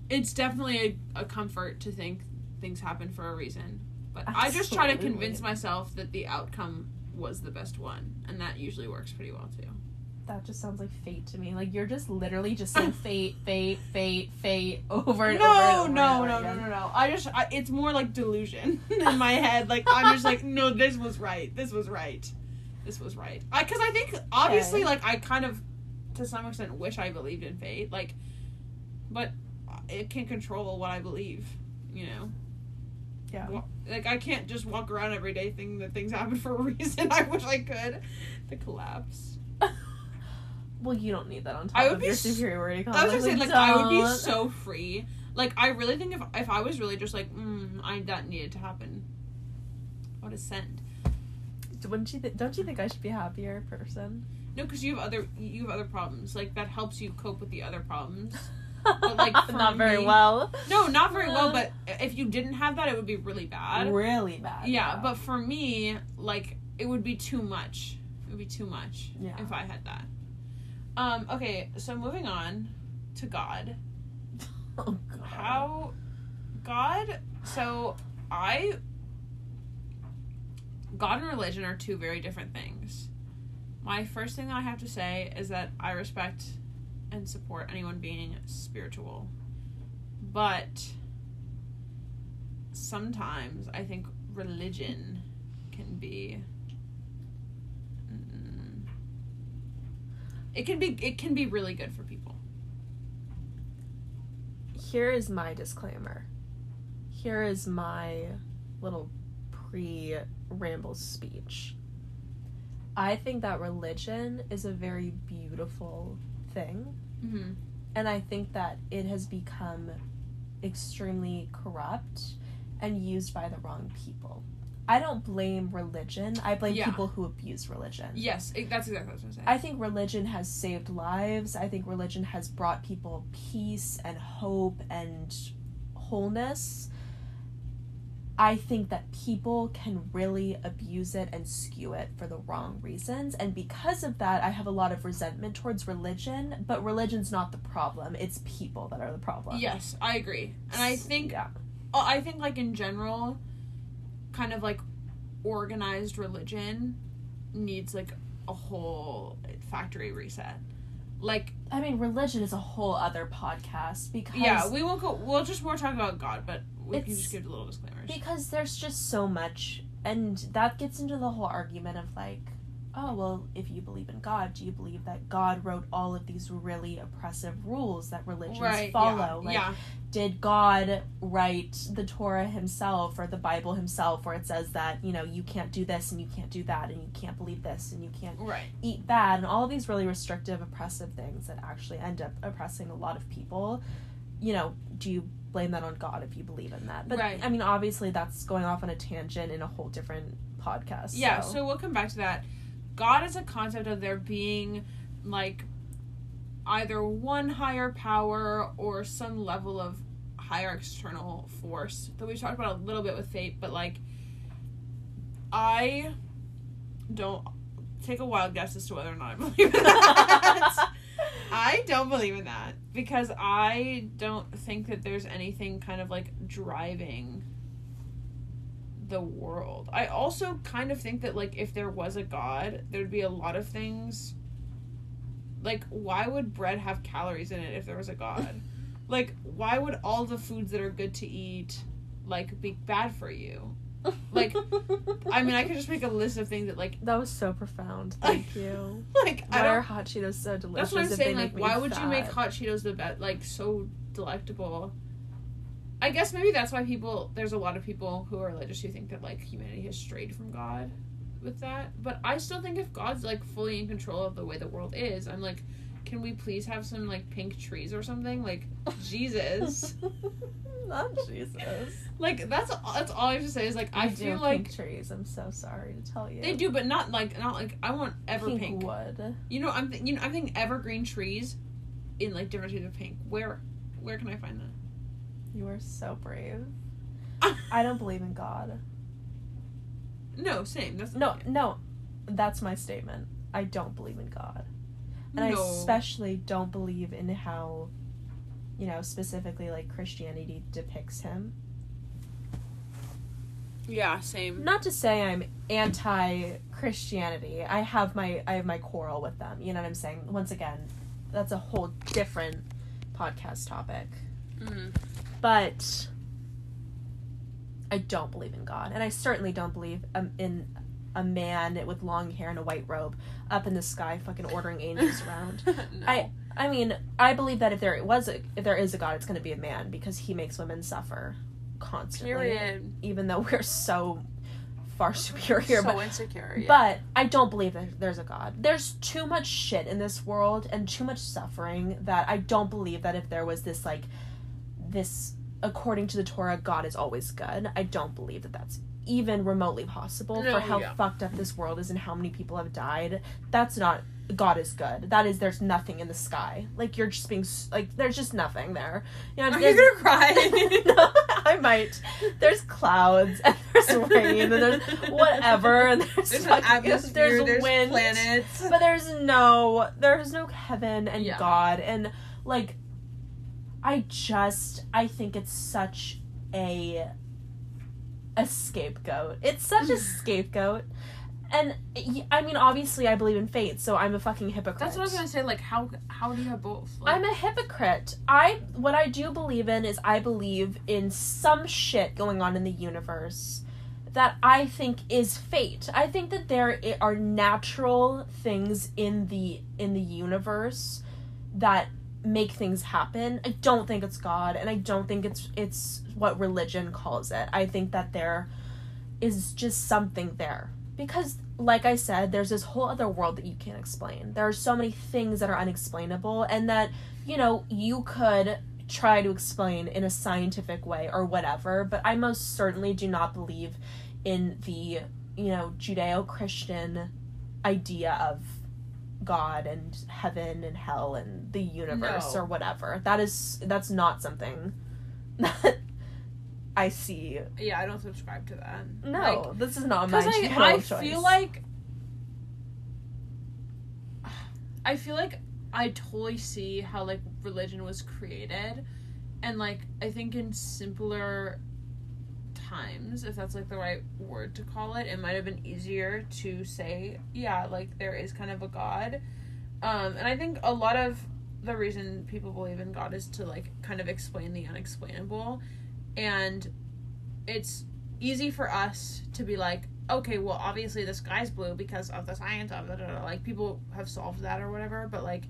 it's definitely a, a comfort to think things happen for a reason. But I just try to convince myself that the outcome was the best one, and that usually works pretty well too. That just sounds like fate to me. Like you're just literally just saying <coughs> fate, fate, fate, fate over and over. No, and over no, and no, over no, again. no, no. I just, I, it's more like delusion <laughs> in my head. Like I'm just like, no, this was right. This was right. This was right. I, because I think obviously, Okay. like I kind of, to some extent, wish I believed in fate. Like, but it can't control what I believe. You know. Yeah. Like I can't just walk around every day thinking that things happen for a <laughs> reason. I wish I could. The collapse. Well, you don't need that on top I would of be your s- superiority I was complex. just saying, Like, I would be don't. so free. Like I really think if if I was really just like, mm, I that needed to happen. I would sent. Wouldn't you? Th- don't you think I should be a happier person? No, because you have other you have other problems. Like that helps you cope with the other problems. <laughs> But, like, for not very me- well. No, not very well. But if you didn't have that, it would be really bad. Really bad. yeah, but for me, like it would be too much. It would be too much Yeah. if I had that. Um. Okay. So moving on to God. <laughs> oh god. How God so I God and religion are two very different things. my first thing that I have to say is that I respect and support anyone being spiritual. But sometimes I think religion can be mm, it can be it can be really good for people. Here is my disclaimer. Here is my little pre ramble speech. I think that religion is a very beautiful thing. Mm-hmm. And I think that it has become extremely corrupt and used by the wrong people. I don't blame religion. I blame Yeah. people who abuse religion. Yes, it, that's exactly what I was gonna. I think religion has saved lives. I think religion has brought people peace and hope and wholeness. I think that people can really abuse it and skew it for the wrong reasons. And because of that, I have a lot of resentment towards religion. But religion's not the problem, it's people that are the problem. yes, I agree, and I think Yeah. Oh, I think like in general, kind of like organized religion needs like a whole factory reset. Like I mean, religion is a whole other podcast because. yeah, we won't go. We'll just more talk about God, but we can just give a little disclaimers. because there's just so much and that gets into the whole argument of like oh well if you believe in god do you believe that god wrote all of these really oppressive rules that religions right? follow Yeah. like yeah. Did god write the torah himself or the bible himself where it says that you know you can't do this and you can't do that and you can't believe this and you can't Right. eat that and all of these really restrictive oppressive things that actually end up oppressing a lot of people you know do you blame that on god if you believe in that but Right. i mean obviously that's going off on a tangent in a whole different podcast Yeah. so, So we'll come back to that. God is a concept of there being like either one higher power or some level of higher external force that we've talked about a little bit with fate, but like I don't take a wild guess as to whether or not I <laughs> believe in that. I don't believe in that because I don't think that there's anything kind of like driving the world. I also kind of think that like if there was a god, there'd be a lot of things like why would bread have calories in it if there was a god? Like why would all the foods that are good to eat like be bad for you? Like, I mean, I could just make a list of things that like that was so profound <laughs> thank you like I why don't are hot cheetos so delicious That's what I'm saying. Like, why would you make hot Cheetos the best? Like, so delectable. I guess maybe that's why people. There's a lot of people who are religious who think that like humanity has strayed from God with that. But I still think if God's like fully in control of the way the world is, I'm like, can we please have some like pink trees or something? Like, <laughs> Jesus. not jesus like that's that's all I have to say is like I They do feel like pink trees i'm so sorry to tell you they do, but not like not like I want ever pink, pink. wood You know, I'm th- you know I'm thinking evergreen trees in like different shades of pink. Where where can I find that? you are so brave <laughs> i don't believe in god No, same. That's No, no, that's my statement. I don't believe in God. And no. I especially don't believe in how, you know, specifically like Christianity depicts him. yeah, same. Not to say I'm anti Christianity. I have my I have my quarrel with them. You know what I'm saying? Once again, that's a whole different podcast topic. Mm-hmm. But I don't believe in God, and I certainly don't believe um, in a man with long hair and a white robe up in the sky, fucking ordering angels <laughs> around. no. I I mean, I believe that if there was a, if there is a God, it's going to be a man because he makes women suffer constantly. period. Even though we're so far <laughs> superior, so but insecure. Yeah. but I don't believe that there's a God. There's too much shit in this world and too much suffering that I don't believe that if there was this like this according to the Torah God is always good. I don't believe that that's even remotely possible No, for oh, how yeah. fucked up this world is and how many people have died. That's not God is good. That is there's nothing in the sky. Like you're just being like there's just nothing there. You know, Are you gonna cry? no, <laughs> I might. There's clouds and there's <laughs> rain and there's whatever and there's, there's fucking- atmosphere. there's, There's, wind, planets. but there's no there's no heaven and Yeah. God and like I just I think it's such a a scapegoat. It's such a <sighs> scapegoat and I mean, obviously, I believe in fate, so I'm a fucking hypocrite. That's what I was gonna say. Like, how how do you have both? Like, I'm a hypocrite. I what I do believe in is I believe in some shit going on in the universe that I think is fate. I think that there are natural things in the in the universe that make things happen. I don't think it's God and I don't think it's it's what religion calls it. I think that there is just something there. Because like I said, there's this whole other world that you can't explain. There are so many things that are unexplainable and that, you know, you could try to explain in a scientific way or whatever, but I most certainly do not believe in the, you know, Judeo Christian idea of God and heaven and hell and the universe No. or whatever. That is that's not something <laughs> that I see. yeah, I don't subscribe to that. No, this is not my I, I choice. feel like I feel like I totally see how like religion was created, and like I think in simpler times, if that's like the right word to call it, it might have been easier to say, yeah, like there is kind of a God, um, and I think a lot of the reason people believe in God is to like kind of explain the unexplainable, and it's easy for us to be like, okay, well, obviously the sky's blue because of the science of it. Like people have solved that or whatever, but like,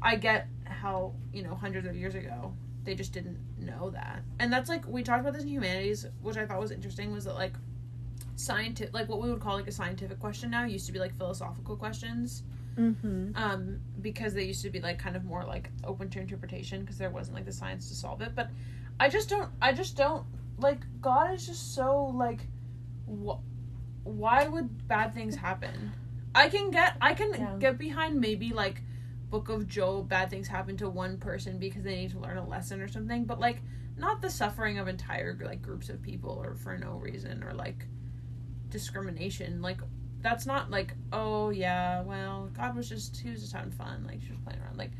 I get how you know hundreds of years ago they just didn't know that, and that's like we talked about this in humanities, which I thought was interesting, was that like scientific, like what we would call like a scientific question now used to be like philosophical questions Mm-hmm. um, because they used to be like kind of more like open to interpretation because there wasn't like the science to solve it. But I just don't. I just don't like God is just so like, wh- why would bad things happen? I can get I can Yeah. get behind maybe like Book of Job, bad things happen to one person because they need to learn a lesson or something, but like not the suffering of entire like groups of people or for no reason or like discrimination. Like that's not like oh yeah well god was just he was just having fun like she was playing around like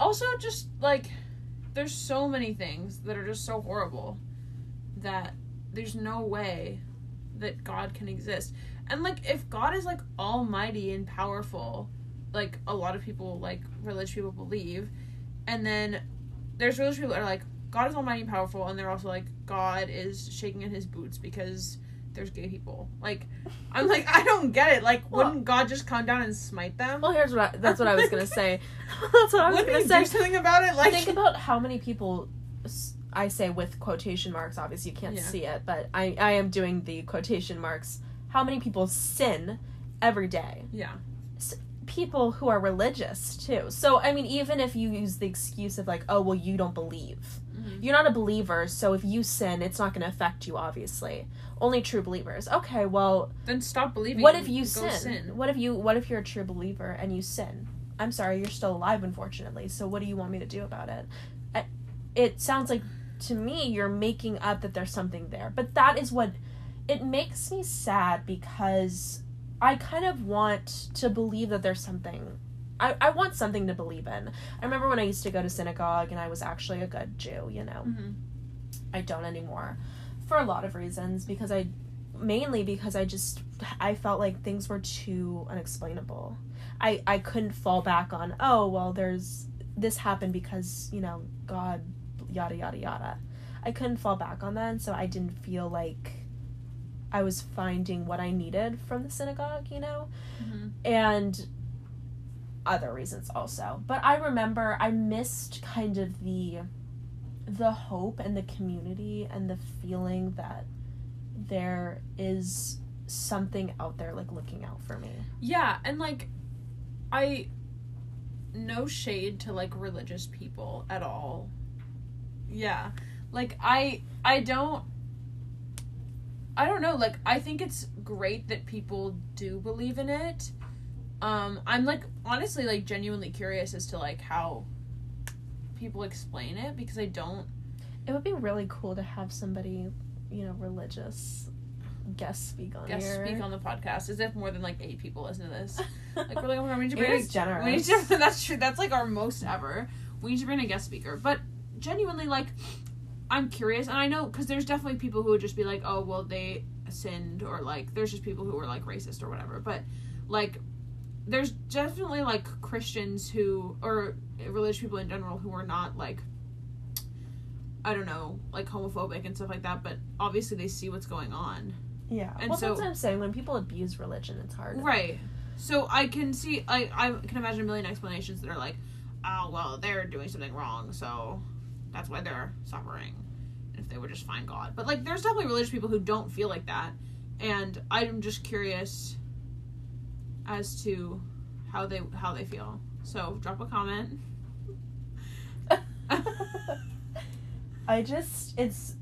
also just like there's so many things that are just so horrible that there's no way that god can exist. And like if god is like almighty and powerful like a lot of people like religious people believe and then there's religious people that are like god is almighty and powerful and they're also like god is shaking in his boots because there's gay people like i'm like i don't get it like Well- wouldn't god just come down and smite them Well, here's what I, that's what I was gonna say. <laughs> that's what I was wouldn't gonna say. do something about it like Think about how many people I say with quotation marks. Obviously, you can't Yeah. see it, but I I am doing the quotation marks. How many people sin every day? yeah People who are religious too. So I mean, even if you use the excuse of like, oh well, you don't believe. Mhm. You're not a believer, so if you sin, it's not going to affect you. Obviously, only true believers. Okay, well, then stop believing what if you go sin? What if you what if you're a true believer and you sin? I'm sorry, you're still alive unfortunately. So what do you want me to do about it? I, it sounds like to me you're making up that there's something there. But that is what it makes me sad because I kind of want to believe that there's something I, I want something to believe in. I remember when I used to go to synagogue and I was actually a good Jew, you know. Mhm. I don't anymore for a lot of reasons because I mainly because I just I felt like things were too unexplainable. I I couldn't fall back on oh well there's this happened because you know God yada yada yada. I couldn't fall back on that and so I didn't feel like I was finding what I needed from the synagogue, you know? Mhm. and other reasons also but i remember i missed kind of the the hope and the community and the feeling that there is something out there like looking out for me Yeah, and like I no shade to like religious people at all. Yeah. Like I I don't I don't know, like I think it's great that people do believe in it. Um I'm like honestly like genuinely curious as to like how people explain it because I don't it would be really cool to have somebody you know religious guest speak on guest here speak on the podcast as if more than like eight people listen to this. <laughs> Like we're like, oh we need to bring a, generous. we need to, <laughs> that's true. That's like our most ever. We need to bring a guest speaker, but genuinely, like, I'm curious, and I know because there's definitely people who would just be like, oh well, they sinned or like there's just people who are like racist or whatever but like there's definitely like christians who or religious people in general who are not like i don't know like homophobic and stuff like that but obviously they see what's going on Yeah. And well, so- that's what I'm saying. When people abuse religion, it's hard. right so i can see i i can imagine a million explanations that are like oh well they're doing something wrong so that's why they're suffering if they would just find god but like there's definitely religious people who don't feel like that and i'm just curious as to how they how they feel. So drop a comment. <laughs> I just it's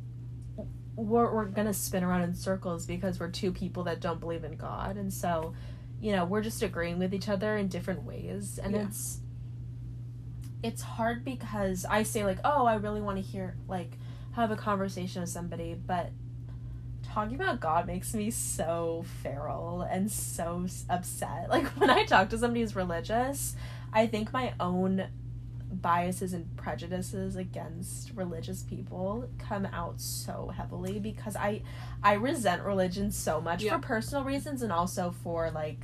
we're we're gonna spin around in circles because we're two people that don't believe in God, and so you know we're just agreeing with each other in different ways, and Yeah. it's it's hard because I say like, oh, I really want to hear like have a conversation with somebody, but talking about God makes me so feral and so upset. <laughs> Like when I talk to somebody who's religious, I think my own biases and prejudices against religious people come out so heavily because I I resent religion so much Yeah. for personal reasons and also for like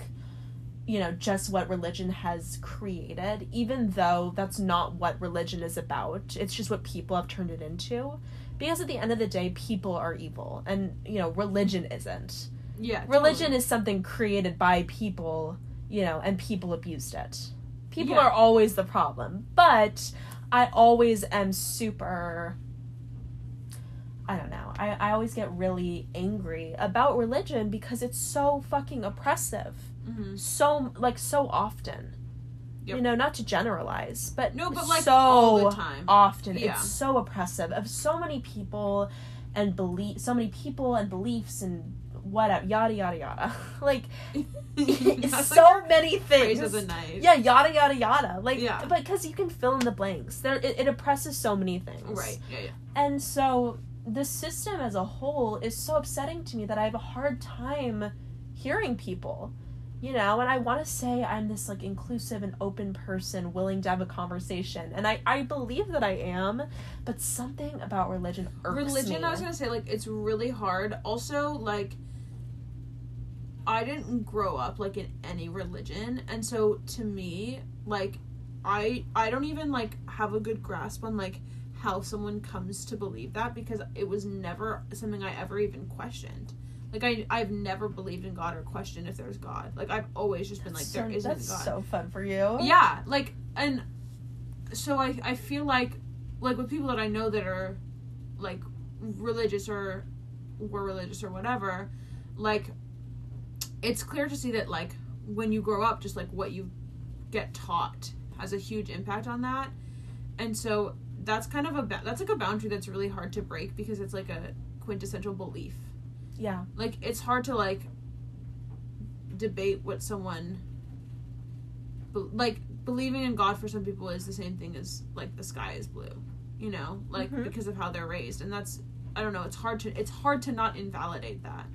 you know just what religion has created even though that's not what religion is about it's just what people have turned it into because at the end of the day people are evil and you know religion isn't yeah religion totally. is something created by people, you know, and people abused it. People Yeah. are always the problem, but I always am super. I don't know. I, I always get really angry about religion because it's so fucking oppressive. Mhm. So, like, so often. Yep. You know, not to generalize, but no but like so all the time. often Yeah. it's so oppressive of so many people and belief so many people and beliefs and whatever yada yada yada. <laughs> Like <laughs> so like many things. Yeah yada yada yada. Like Yeah. but because you can fill in the blanks. There it, it oppresses so many things. Right. Yeah yeah. And so the system as a whole is so upsetting to me that i have a hard time hearing people you know and i want to say i'm this like inclusive and open person willing to have a conversation and i i believe that i am but something about religion irks religion me. i was gonna say like it's really hard also like i didn't grow up like in any religion and so to me like i i don't even like have a good grasp on like how someone comes to believe that because it was never something i ever even questioned like i i've never believed in god or questioned if there's god. Like i've always just been like so, there isn't that's god. so fun for you. Yeah like and so i i feel like like with people that i know that are like religious or were religious or whatever like it's clear to see that like when you grow up just like what you get taught has a huge impact on that. And so that's kind of a ba- that's like a boundary that's really hard to break because it's like a quintessential belief yeah. Like it's hard to like debate what someone like believing in god for some people is the same thing as like the sky is blue you know? Like Mhm. because of how they're raised. And that's i don't know it's hard to it's hard to not invalidate that.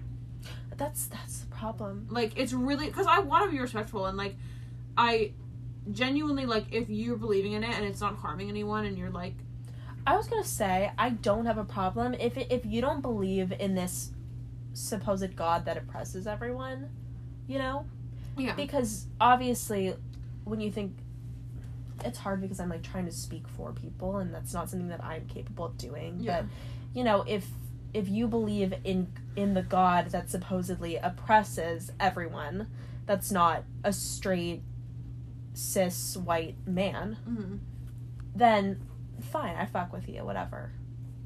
That's that's the problem. Like it's really because i want to be respectful and like i genuinely like if you're believing in it and it's not harming anyone and you're like I was gonna say I don't have a problem if it, if you don't believe in this supposed God that oppresses everyone, you know, yeah because obviously when you think it's hard because I'm like trying to speak for people and that's not something that I'm capable of doing. Yeah. But you know if if you believe in in the God that supposedly oppresses everyone, that's not a straight cis white man hmm then fine, I fuck with you, whatever.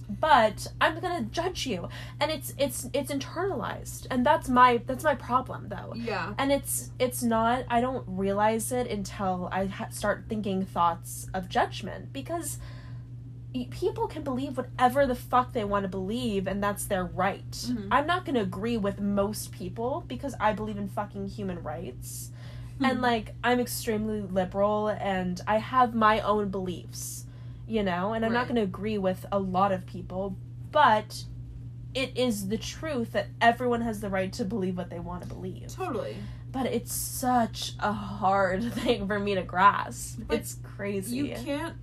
But I'm gonna judge you, and it's it's it's internalized, and that's my that's my problem though. yeah And it's it's not. I don't realize it until I ha- start thinking thoughts of judgment because people can believe whatever the fuck they want to believe, and that's their right. Mhm. I'm not gonna agree with most people because I believe in fucking human rights and Mhm. like I'm extremely liberal and I have my own beliefs, you know, and I'm not going to agree with a lot of people, but it is the truth that everyone has the right to believe what they want to believe. totally But it's such a hard <laughs> thing for me to grasp. But it's crazy. you can't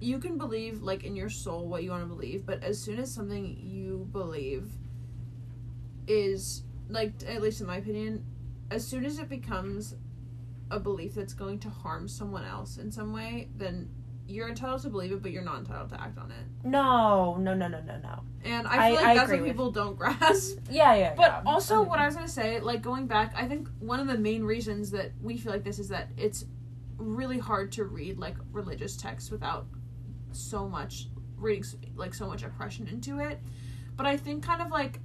you can believe like in your soul what you want to believe but as soon as something you believe is like at least in my opinion, as soon as it becomes a belief that's going to harm someone else in some way, then you're entitled to believe it, but you're not entitled to act on it. No, no, no, no, no, no. And I I- feel like I that's what people don't <laughs> grasp. <laughs> Yeah, yeah. But yeah. also, what I was gonna say, like going back, I think one of the main reasons that we feel like this is that it's really hard to read like religious texts without so much reading like so much oppression into it. But I think kind of like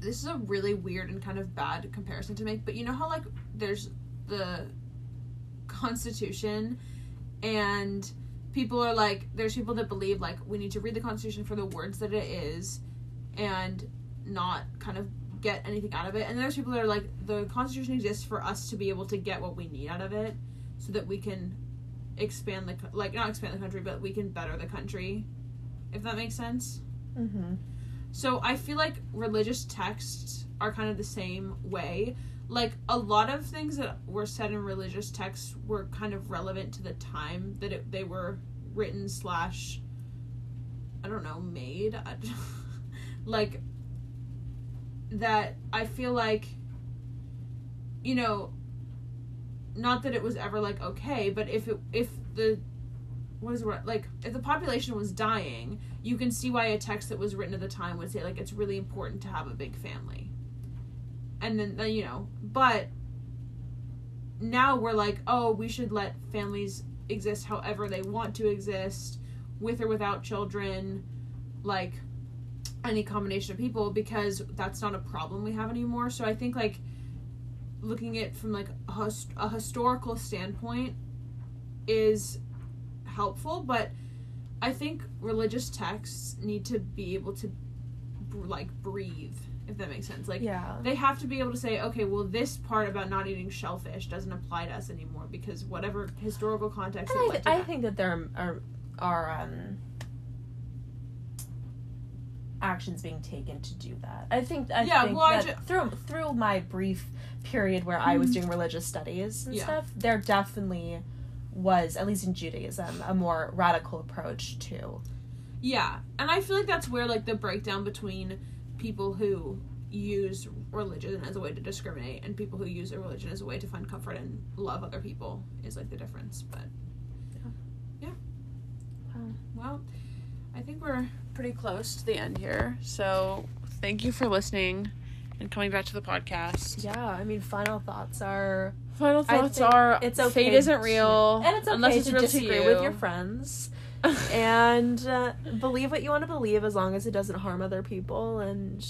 this is a really weird and kind of bad comparison to make. But you know how like there's the Constitution and people are like there's people that believe like we need to read the constitution for the words that it is and not kind of get anything out of it and there's people that are like the constitution exists for us to be able to get what we need out of it so that we can expand the like not expand the country but we can better the country if that makes sense Mhm. so I feel like religious texts are kind of the same way. Like a lot of things that were said in religious texts were kind of relevant to the time that it, they were written slash I don't know made. <laughs> Like that I feel like you know not that it was ever like okay, but if it if the what is word like if the population was dying you can see why a text that was written at the time would say like it's really important to have a big family and then, you know but now we're like oh we should let families exist however they want to exist with or without children like any combination of people because that's not a problem we have anymore. So i think like looking at from like a, a historical standpoint is helpful but I think religious texts need to be able to like breathe, if that makes sense. Like Yeah. they have to be able to say, okay, well, this part about not eating shellfish doesn't apply to us anymore because whatever historical context. I, th- I think that there are, are um, actions being taken to do that. I think I Yeah, think well, I ju- through through my brief period where I was Mhm. doing religious studies and Yeah. stuff, there definitely was at least in Judaism a more radical approach to Yeah, and I feel like that's where like the breakdown between people who use religion as a way to discriminate and people who use a religion as a way to find comfort and love other people is like the difference. But yeah, Wow. Well, I think we're pretty close to the end here. So thank you for listening and coming back to the podcast. Yeah, I mean, final thoughts are Final thoughts are it's okay fate isn't real, and it's okay unless it's to real disagree to you. with your friends and uh, believe what you want to believe as long as it doesn't harm other people and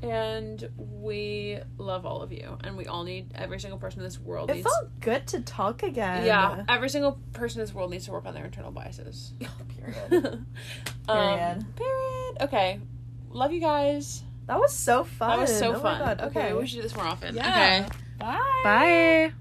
and we love all of you, and we all need every single person in this world it needs. felt good to talk again yeah, every single person in this world needs to work on their internal biases. <laughs> period Um, Period. period. Okay. Love you guys. that was so fun That was so Oh my fun. God, okay. we should do this more often. Yeah. Okay. bye Bye.